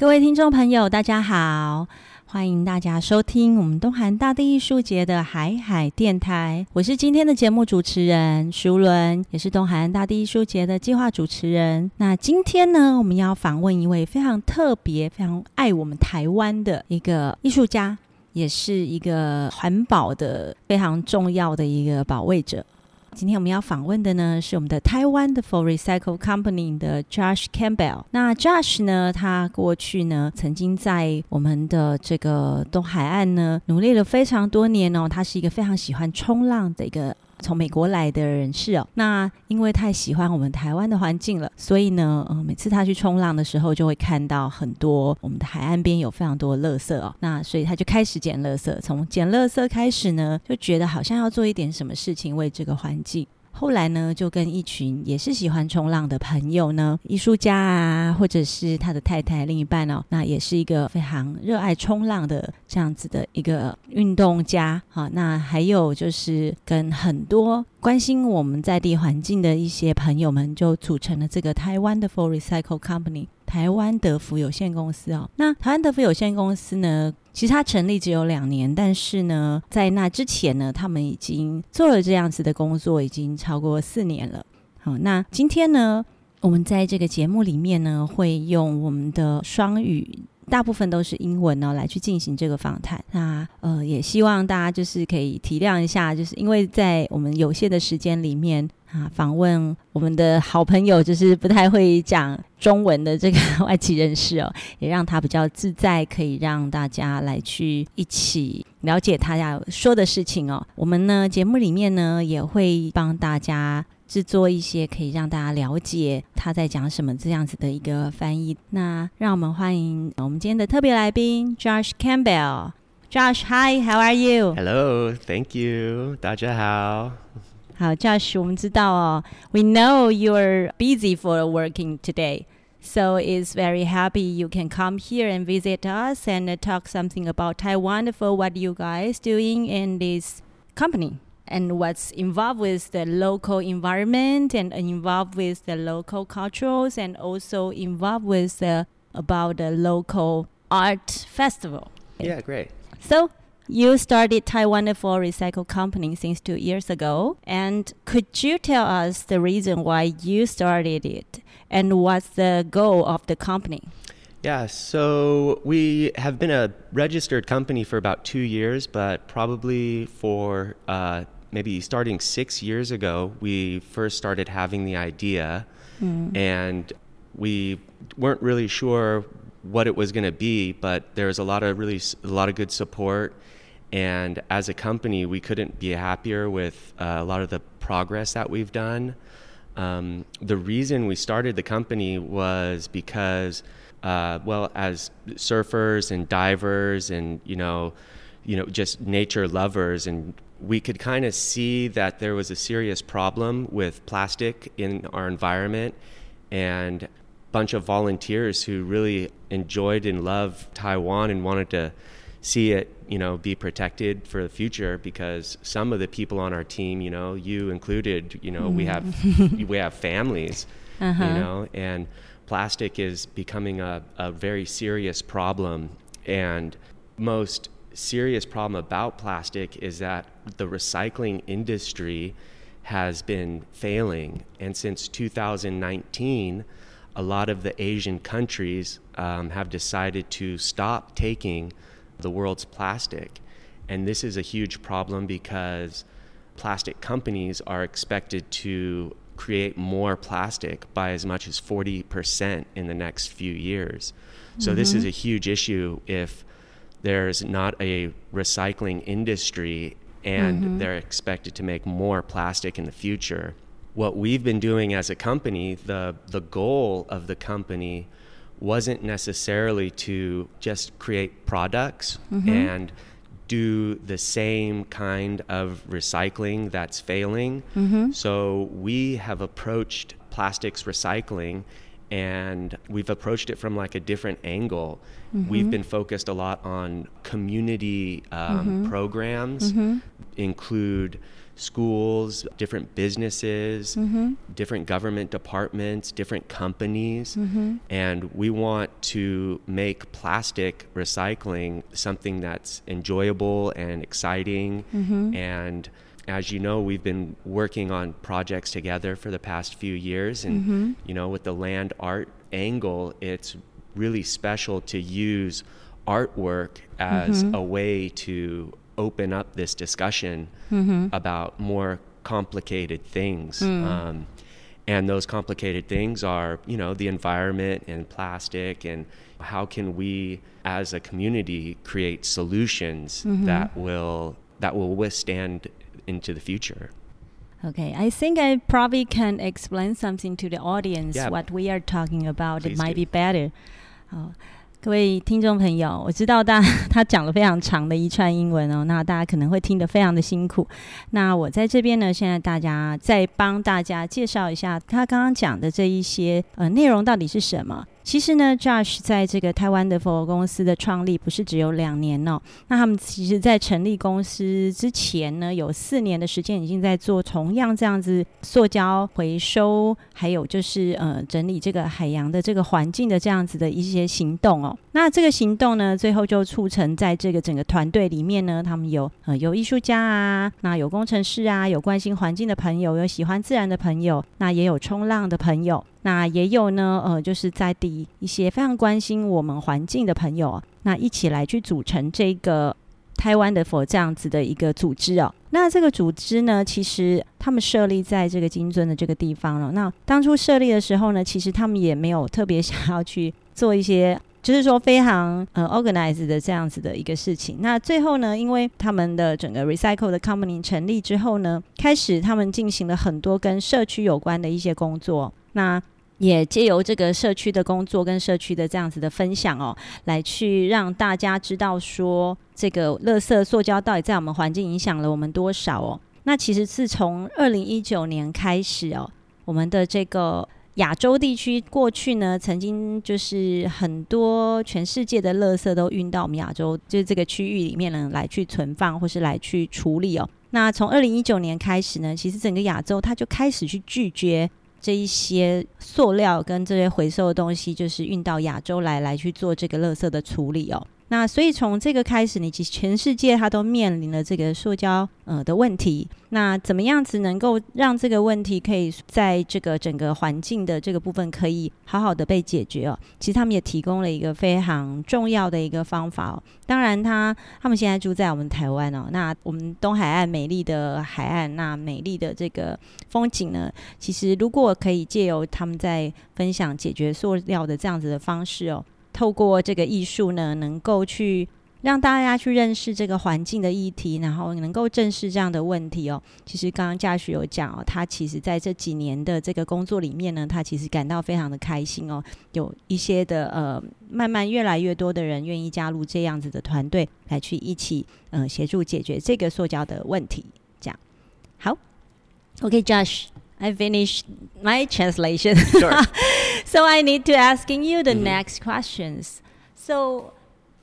各位听众朋友，大家好，欢迎大家收听我们东韩大地艺术节的海海电台。我是今天的节目主持人淑伦，也是东韩大地艺术节的计划主持人。那今天呢，我们要访问一位非常特别、非常爱我们台湾的一个艺术家，也是一个环保的非常重要的一个保卫者。今天我们要访问的呢，是我们的台湾的 For Recycle Company 的 Josh Campbell。那 Josh 呢，他过去呢，曾经在我们的这个东海岸呢，努力了非常多年哦。他是一个非常喜欢冲浪的一个。从美国来的人士哦，那因为太喜欢我们台湾的环境了，所以呢，呃，每次他去冲浪的时候，就会看到很多我们的海岸边有非常多的垃圾哦，那所以他就开始捡垃圾，从捡垃圾开始呢，就觉得好像要做一点什么事情为这个环境。后来呢，就跟一群也是喜欢冲浪的朋友呢，艺术家啊，或者是他的太太、另一半哦，那也是一个非常热爱冲浪的这样子的一个运动家好，那还有就是跟很多关心我们在地环境的一些朋友们，就组成了这个台湾的 For Recycle Company。台湾德福有限公司哦，那台湾德福有限公司呢，其实它成立只有两年，但是呢，在那之前呢，他们已经做了这样子的工作，已经超过四年了。好，那今天呢，我们在这个节目里面呢，会用我们的双语，大部分都是英文呢，来去进行这个访谈。那呃，也希望大家就是可以体谅一下，就是因为在我们有限的时间里面。啊，访问我们的好朋友，就是不太会讲中文的这个外籍人士哦，也让他比较自在，可以让大家来去一起了解他要说的事情哦。我们呢节目里面呢也会帮大家制作一些可以让大家了解他在讲什么这样子的一个翻译。那让我们欢迎我们今天的特别来宾 Josh Campbell。Josh，Hi，How are you？Hello，Thank you，大家好。好，Josh，我们知道哦，we know you're busy for working today. So it's very happy you can come here and visit us and talk something about Taiwan for what you guys doing in this company and what's involved with the local environment and involved with the local cultures and also involved with the, about the local art festival. Yeah, great. So you started Taiwanderful Recycle Company since two years ago. And could you tell us the reason why you started it and what's the goal of the company? Yeah, so we have been a registered company for about two years, but probably for uh, maybe starting six years ago, we first started having the idea, mm. and we weren't really sure what it was going to be, but there was a lot of really a lot of good support and as a company, we couldn't be happier with uh, a lot of the progress that we've done. Um, the reason we started the company was because, uh, well, as surfers and divers and you know, you know, just nature lovers, and we could kind of see that there was a serious problem with plastic in our environment, and a bunch of volunteers who really enjoyed and loved Taiwan and wanted to see it, you know, be protected for the future because some of the people on our team, you know, you included, you know, mm. we have mm. we have families, uh-huh. you know, and plastic is becoming a, a very serious problem and most serious problem about plastic is that the recycling industry has been failing and since 2019 a lot of the asian countries um, have decided to stop taking the world's plastic. And this is a huge problem because plastic companies are expected to create more plastic by as much as 40% in the next few years. So, mm-hmm. this is mm-hmm. a huge issue if there's not a recycling industry and mm-hmm. they're expected to make more plastic in the future. What we've been doing as a company, the, the goal of the company wasn't necessarily to just create products mm-hmm. and do the same kind of recycling that's failing. Mm-hmm. So we have approached plastics recycling and we've approached it from like a different angle. Mm-hmm. We've been focused a lot on community um, Mm-hmm. programs, include schools, different businesses, Mm-hmm. different government departments, different companies, Mm-hmm. and we want to make plastic recycling something that's enjoyable and exciting Mm-hmm. and as you know, we've been working on projects together for the past few years, and Mm-hmm. you know, with the land art angle, it's really special to use artwork as Mm-hmm. a way to open up this discussion Mm-hmm. about more complicated things. Mm. Um, and those complicated things are, you know, the environment and plastic, and how can we, as a community, create solutions Mm-hmm. that will that will withstand into the future. Okay, I think I probably can explain something to the audience Yeah. what we are talking about. It might do. be better. 好，各位听众朋友，我知道大他讲了非常长的一串英文哦，那大家可能会听得非常的辛苦。那我在这边呢，现在大家再帮大家介绍一下他刚刚讲的这一些呃内容到底是什么。其实呢，Josh 在这个台湾的佛公司的创立不是只有两年哦，那他们其实在成立公司之前呢，有四年的时间已经在做同样这样子塑胶回收，还有就是呃整理这个海洋的这个环境的这样子的一些行动哦。那这个行动呢，最后就促成在这个整个团队里面呢，他们有呃有艺术家啊，那有工程师啊，有关心环境的朋友，有喜欢自然的朋友，那也有冲浪的朋友。那也有呢，呃，就是在地一些非常关心我们环境的朋友啊，那一起来去组成这个台湾的佛这样子的一个组织哦。那这个组织呢，其实他们设立在这个金尊的这个地方了。那当初设立的时候呢，其实他们也没有特别想要去做一些。就是说非常呃 organized 的这样子的一个事情。那最后呢，因为他们的整个 recycle 的 company 成立之后呢，开始他们进行了很多跟社区有关的一些工作。那也借由这个社区的工作跟社区的这样子的分享哦，来去让大家知道说，这个垃圾塑胶到底在我们环境影响了我们多少哦。那其实是从二零一九年开始哦，我们的这个亚洲地区过去呢，曾经就是很多全世界的垃圾都运到我们亚洲，就是这个区域里面呢来去存放或是来去处理哦。那从二零一九年开始呢，其实整个亚洲它就开始去拒绝。这一些塑料跟这些回收的东西，就是运到亚洲来，来去做这个垃圾的处理哦。那所以从这个开始，你其实全世界它都面临了这个塑胶呃的问题。那怎么样子能够让这个问题可以在这个整个环境的这个部分可以好好的被解决哦？其实他们也提供了一个非常重要的一个方法哦。当然他，他们现在住在我们台湾哦，那我们东海岸美丽的海岸，那美丽的这个风景呢，其实如果可以借由他们在分享解决塑料的这样子的方式哦。透过这个艺术呢，能够去让大家去认识这个环境的议题，然后能够正视这样的问题哦。其实刚刚嘉许有讲哦，他其实在这几年的这个工作里面呢，他其实感到非常的开心哦。有一些的呃，慢慢越来越多的人愿意加入这样子的团队，来去一起呃协助解决这个塑胶的问题。这样好，OK，Josh。I finished my translation. Sure. so I need to asking you the Mhm. next questions. So,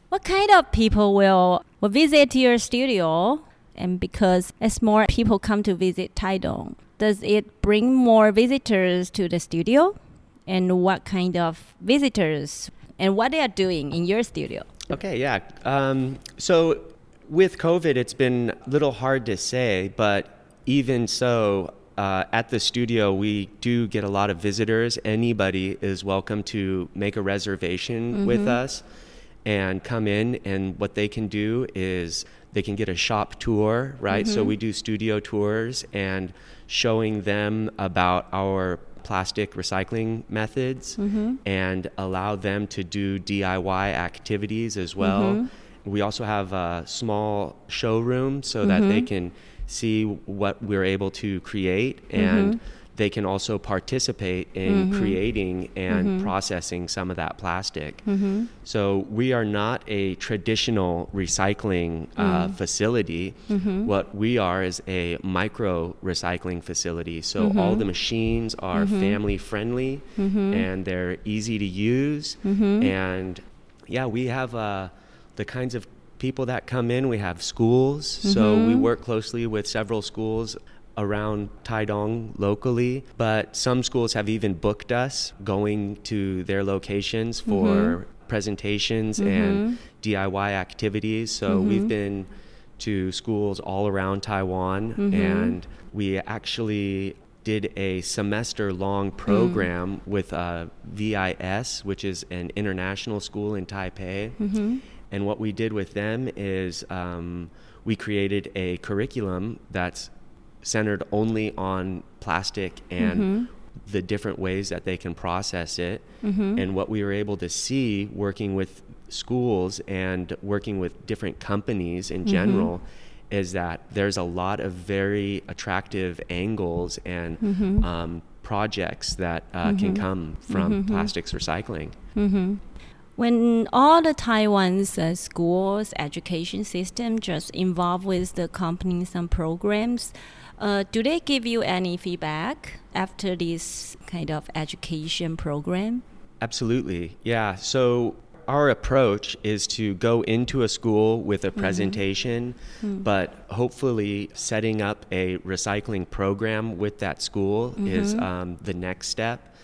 what kind of people will will visit your studio? And because as more people come to visit Taidong, does it bring more visitors to the studio? And what kind of visitors and what they are doing in your studio? Okay, yeah. Um, so with COVID, it's been a little hard to say, but even so, uh, at the studio, we do get a lot of visitors. Anybody is welcome to make a reservation with mm-hmm. us and come in. And what they can do is they can get a shop tour, right? So mm-hmm. we do studio tours and showing them about our plastic recycling methods mm-hmm. and allow them to do DIY activities as well. We also have a small showroom so that they can see what we're able to create mm-hmm. and they can also participate in mm-hmm. creating and mm-hmm. processing some of that plastic. So we are not a traditional recycling uh, facility. What we are is a micro recycling facility. So all the machines are family friendly and they're easy to use. And yeah, we have uh, the kinds of people that come in. We have schools. So we mm-hmm. work closely with several schools around Taidong locally, but some schools have even booked us going to their locations for mm-hmm. presentations mm-hmm. and DIY activities. So we've been to schools all around Taiwan and we actually did a semester long mm. program with uh, VIS, which is an international school in Taipei. And what we did with them is um, we created a curriculum that's centered only on plastic and mm-hmm. the different ways that they can process it. Mm-hmm. And what we were able to see working with schools and working with different companies in mm-hmm. general is that there's a lot of very attractive angles and um, projects that uh, can come from plastics recycling. When all the Taiwan's uh, schools education system just involved with the company some programs, uh, do they give you any feedback after this kind of education program? Absolutely. Yeah. So our approach is to go into a school with a presentation, but hopefully setting up a recycling program with that school is um, the next step.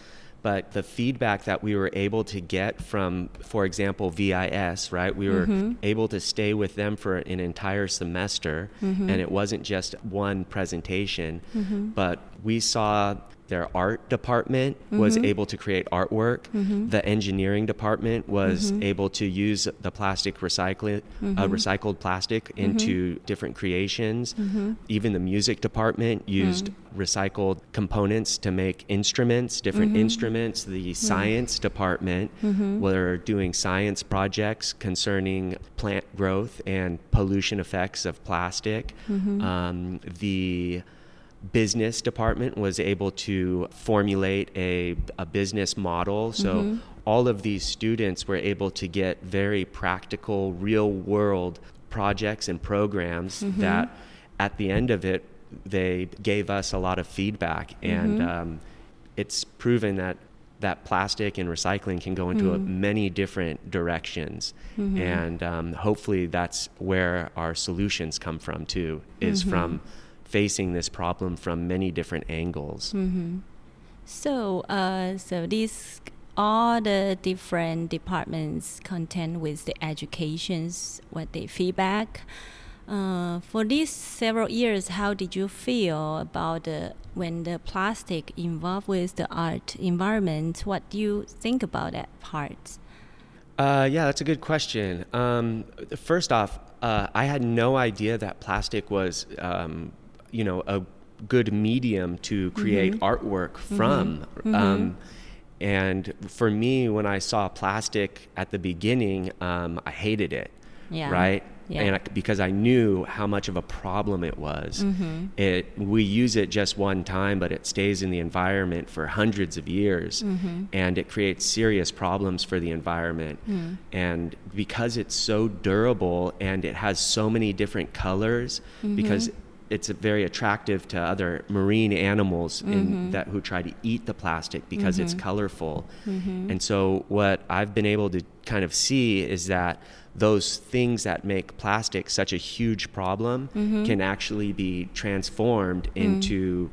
But the feedback that we were able to get from, for example, VIS, right? We were mm-hmm. able to stay with them for an entire semester, mm-hmm. and it wasn't just one presentation, mm-hmm. but we saw their art department was mm-hmm. able to create artwork. Mm-hmm. The engineering department was mm-hmm. able to use the plastic recycling, uh, recycled plastic into different creations. Even the music department used recycled components to make instruments, different instruments. The science department were doing science projects concerning plant growth and pollution effects of plastic. Um, the business department was able to formulate a, a business model. So mm-hmm. all of these students were able to get very practical, real world projects and programs mm-hmm. that at the end of it, they gave us a lot of feedback. Mm-hmm. And um, it's proven that that plastic and recycling can go into a, many different directions. And um, hopefully that's where our solutions come from too, is from facing this problem from many different angles. So, uh, so these all the different departments content with the educations, what they feedback. Uh, for these several years, how did you feel about the when the plastic involved with the art environment? What do you think about that part? Uh, yeah, that's a good question. Um, first off, uh, I had no idea that plastic was, um, you know, a good medium to create mm-hmm. artwork mm-hmm. from. Mm-hmm. Um, and for me, when I saw plastic at the beginning, um, I hated it. Yeah. Right. Yeah. And I, because I knew how much of a problem it was, it we use it just one time, but it stays in the environment for hundreds of years, and it creates serious problems for the environment. Mm. And because it's so durable and it has so many different colors, because it's very attractive to other marine animals in mm-hmm. that who try to eat the plastic because it's mm-hmm. colorful. Mm-hmm. And so what I've been able to kind of see is that those things that make plastic such a huge problem can actually be transformed mm. into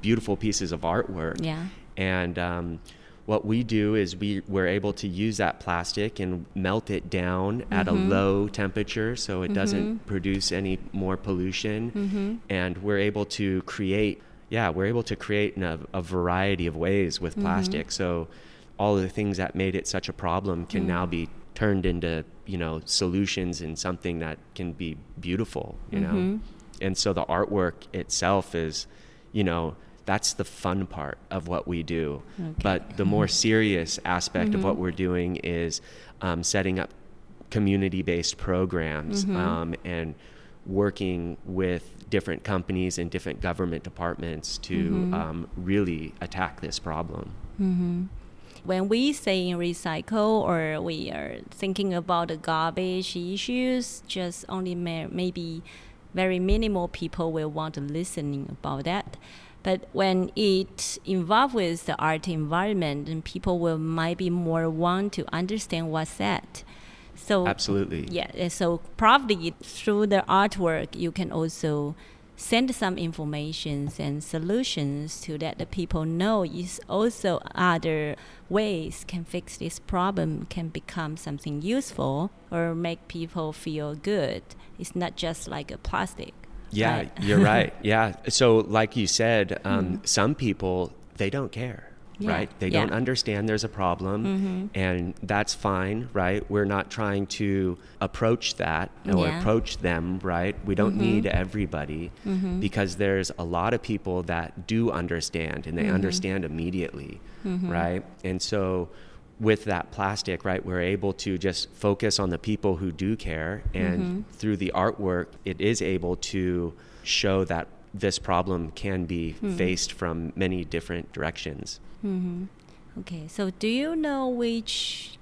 beautiful pieces of artwork. Yeah. And um, what we do is we, we're able to use that plastic and melt it down at a mm-hmm. low temperature so it doesn't mm-hmm. produce any more pollution. Mm-hmm. And we're able to create, yeah, we're able to create in a, a variety of ways with plastic. So all of the things that made it such a problem can now mm. be turned into, you know, solutions and something that can be beautiful, you know? And so the artwork itself is, you know, that's the fun part of what we do. But the more serious aspect of what we're doing is um, setting up community based programs. Um, and working with different companies and different government departments to um, really attack this problem. When we say recycle or we are thinking about the garbage issues, just only may, maybe very minimal people will want to listening about that. But when it involves with the art environment, then people will might be more want to understand what's that. So Absolutely. yeah, so probably through the artwork, you can also send some informations and solutions to that the people know is also other ways can fix this problem can become something useful or make people feel good it's not just like a plastic Yeah, right? you're right. Yeah. So, like you said, hmm. um, some people they don't care, Yeah, right? They yeah. don't understand there's a problem, mm-hmm. and that's fine, right? We're not trying to approach that or Yeah. approach them, right? We don't mm-hmm. need everybody mm-hmm. because there's a lot of people that do understand and they understand immediately, right? And so with that plastic, right, we're able to just focus on the people who do care. And mm-hmm. through the artwork, it is able to show that this problem can be mm-hmm. faced from many different directions. Mm-hmm. okay so do you know which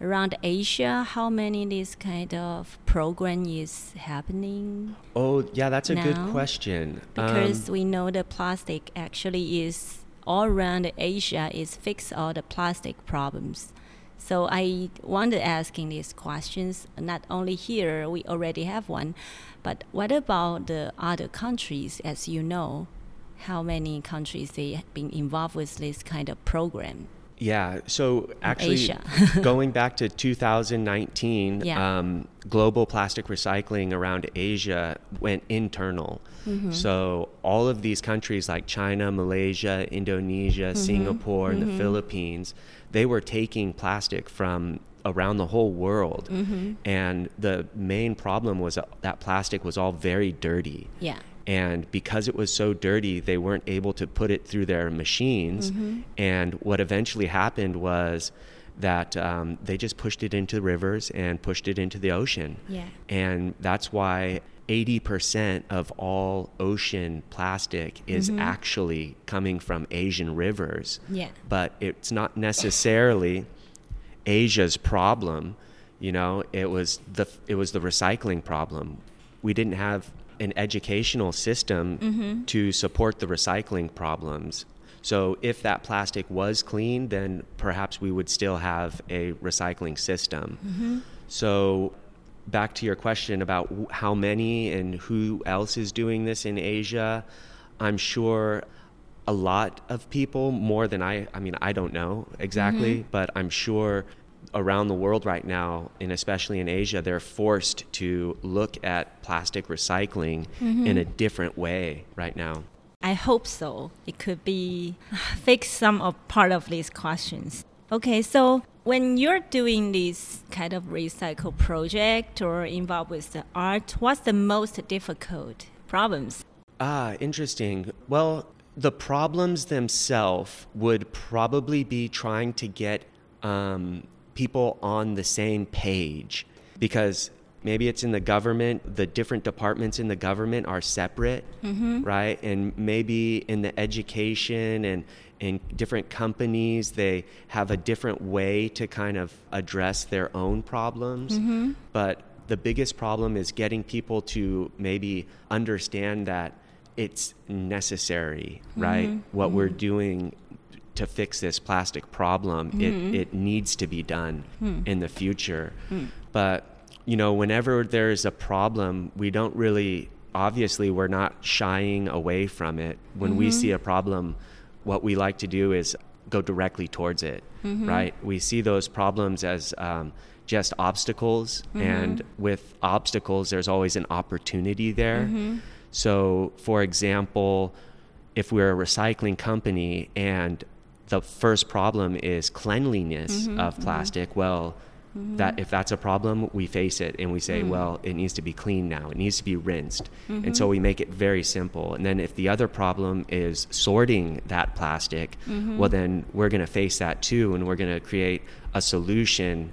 around asia how many this kind of program is happening Oh, yeah, that's a good question. because Um, we know the plastic actually is all around Asia is fix all the plastic problems. So I wanted asking these questions. Not only here, we already have one, but what about the other countries? As you know, how many countries they have been involved with this kind of program? Yeah. So actually, Asia. going back to 2019, Yeah. um, global plastic recycling around Asia went internal. Mm-hmm. So all of these countries like China, Malaysia, Indonesia, Mm-hmm. Singapore, and the Philippines, they were taking plastic from around the whole world. Mm-hmm. And the main problem was that plastic was all very dirty. Yeah. And because it was so dirty, they weren't able to put it through their machines. Mm-hmm. And what eventually happened was that um, they just pushed it into rivers and pushed it into the ocean. Yeah. And that's why 80% of all ocean plastic is Mm-hmm. actually coming from Asian rivers. Yeah. But it's not necessarily Asia's problem. You know, it was the it was the recycling problem. We didn't have an educational system mm-hmm. to support the recycling problems. So if that plastic was clean, then perhaps we would still have a recycling system. Mm-hmm. So back to your question about how many and who else is doing this in Asia, I'm sure a lot of people more than I I mean I don't know exactly, mm-hmm. but I'm sure around the world right now and especially in Asia they're forced to look at plastic recycling in a different way right now. I hope so. It could be fix some of part of these questions. Okay, so when you're doing this kind of recycle project or involved with the art, what's the most difficult problems? Ah, interesting. Well, the problems themselves would probably be trying to get um, people on the same page because maybe it's in the government, the different departments in the government are separate, mm-hmm. right? And maybe in the education and in different companies, they have a different way to kind of address their own problems. Mm-hmm. But the biggest problem is getting people to maybe understand that it's necessary, right? Mm-hmm. What we're doing to fix this plastic problem, it, hmm. it needs to be done hmm. in the future. Hmm. But, you know, whenever there's a problem, we don't really, obviously, we're not shying away from it. When we mm-hmm. see a problem, what we like to do is go directly towards it, mm-hmm. right? We see those problems as um, just obstacles, mm-hmm. and with obstacles, there's always an opportunity there. So, for example, if we're a recycling company and the first problem is cleanliness mm-hmm, of mm-hmm. plastic, well, mm-hmm. that if that's a problem, we face it and we say, mm. well, it needs to be clean now. It needs to be rinsed. And so we make it very simple. And then if the other problem is sorting that plastic, well, then we're going to face that too, and we're going to create a solution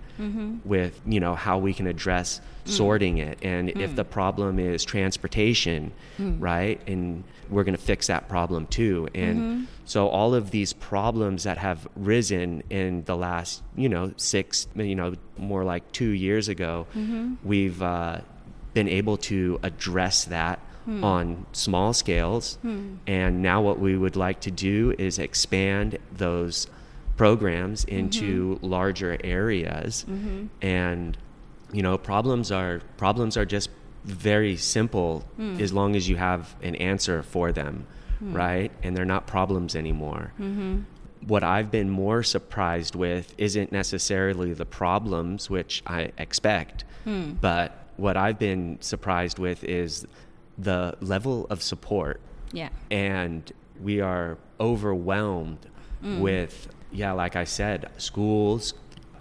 with you know how we can address sorting it. And if hmm. the problem is transportation hmm. right and we're going to fix that problem too. And mm-hmm. so all of these problems that have risen in the last you know six you know more like two years ago mm-hmm. we've uh, been able to address that hmm. on small scales. And now what we would like to do is expand those programs into mm-hmm. larger areas. And you know problems are problems are just very simple hmm. as long as you have an answer for them hmm. right? And they're not problems anymore. Mm-hmm. What I've been more surprised with isn't necessarily the problems, which I expect, hmm. but what I've been surprised with is the level of support. Yeah. And we are overwhelmed with, yeah, like I said, schools,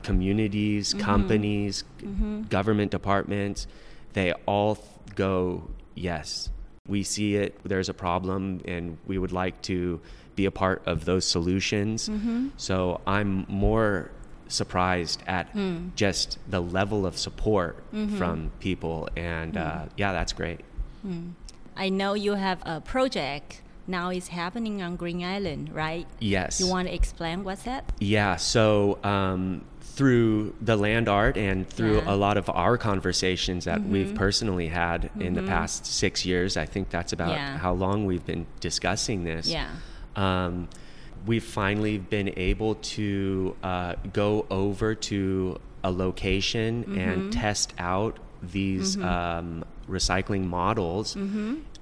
communities, mm-hmm. companies, mm-hmm. government departments, they all th- go, yes, we see it, there's a problem, and we would like to be a part of those solutions. Mm-hmm. So I'm more surprised at hmm. just the level of support from people, and uh, yeah, that's great. Hmm. I know you have a project now is happening on Green Island, right? Yes. You want to explain what's that? Yeah, so um, through the land art and through Yeah. a lot of our conversations that we've personally had in the past six years, I think that's about Yeah. how long we've been discussing this. Yeah. Um, we've finally been able to uh, go over to a location and test out these um, recycling models.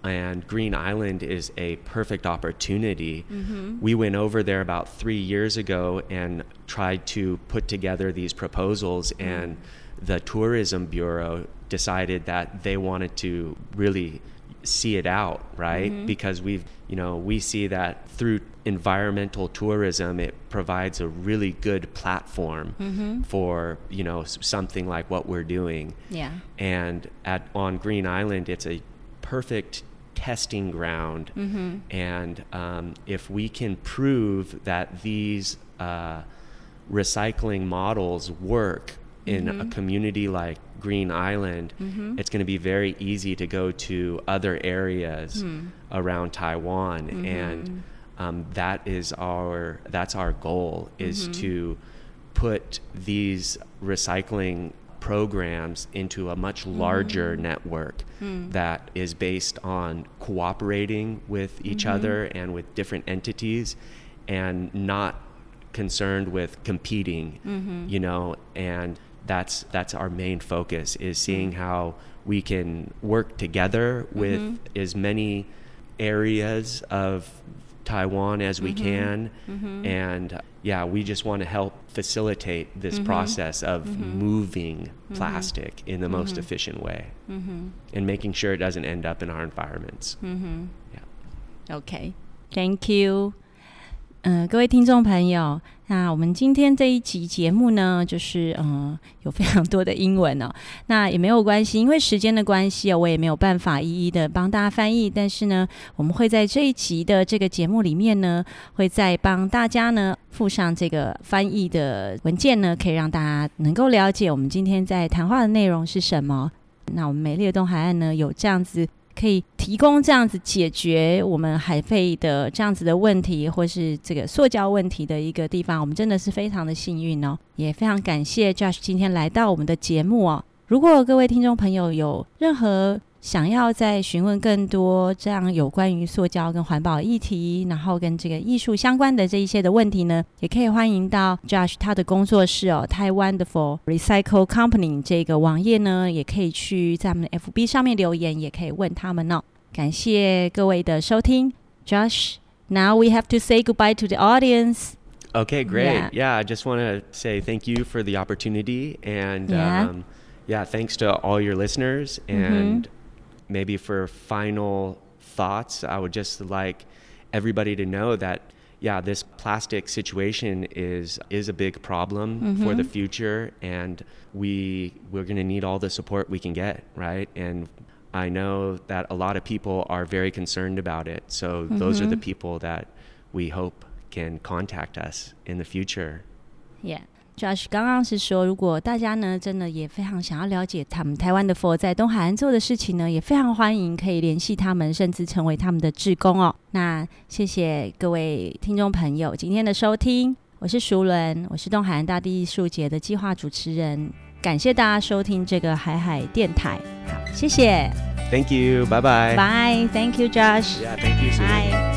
And Green Island is a perfect opportunity. Mm-hmm. We went over there about three years ago and tried to put together these proposals, mm-hmm. and the Tourism Bureau decided that they wanted to really see it out, right? Mm-hmm. Because we've, you know, we see that through environmental tourism, it provides a really good platform for, you know, something like what we're doing. Yeah. And at on Green Island, it's a perfect testing ground. And um, if we can prove that these uh, recycling models work in a community like Green Island, it's going to be very easy to go to other areas around Taiwan, and um, that is our that's our goal is to put these recycling programs into a much mm. larger network hmm. that is based on cooperating with each mm-hmm. other and with different entities and not concerned with competing mm-hmm. you know and that's that's our main focus is hmm. seeing how we can work together with mm-hmm. as many areas of Taiwan as we mm-hmm. can. Mm-hmm. And uh, yeah we just want to help facilitate this mm-hmm. process of moving plastic in the most efficient way and making sure it doesn't end up in our environments. Yeah. Okay. Thank you。呃，各位听众朋友，那我们今天这一集节目呢，就是嗯、有非常多的英文哦，那也没有关系，因为时间的关系哦，我也没有办法一一的帮大家翻译，但是呢，我们会在这一集的这个节目里面呢，会再帮大家呢附上这个翻译的文件呢，可以让大家能够了解我们今天在谈话的内容是什么。那我们美丽的东海岸呢，有这样子可以提供这样子解决我们海费的这样子的问题，或是这个塑胶问题的一个地方，我们真的是非常的幸运哦，也非常感谢 Josh 今天来到我们的节目哦。如果各位听众朋友有任何想要再询问更多这样有关于塑胶跟环保议题，然后跟这个艺术相关的这一些的问题呢，也可以欢迎到 Josh 他的工作室哦，台湾的 For Recycle Company 这个网页呢，也可以去在我们的 FB 上面留言，也可以问他们哦。感谢各位的收听，Josh。Now we have to say goodbye to the audience. Okay, great. Yeah. Yeah, I just want to say thank you for the opportunity and Yeah. um, yeah, thanks to all your listeners. And maybe for final thoughts, I would just like everybody to know that yeah, this plastic situation is is a big problem for the mm-hmm. future, and we we're going to need all the support we can get, right? And I know that a lot of people are very concerned about it. So those are the mm-hmm. people that we hope can contact us in the future. Yeah. Josh 刚刚是说，如果大家呢真的也非常想要了解他们台湾的佛在东海岸做的事情呢，也非常欢迎可以联系他们，甚至成为他们的志工哦。那谢谢各位听众朋友今天的收听，我是熟伦，我是东海岸大地艺术节的计划主持人，感谢大家收听这个海海电台，好，谢谢 Thank you. Bye bye.，Bye，Thank you，Josh，Yeah, thank you. Susan. Bye。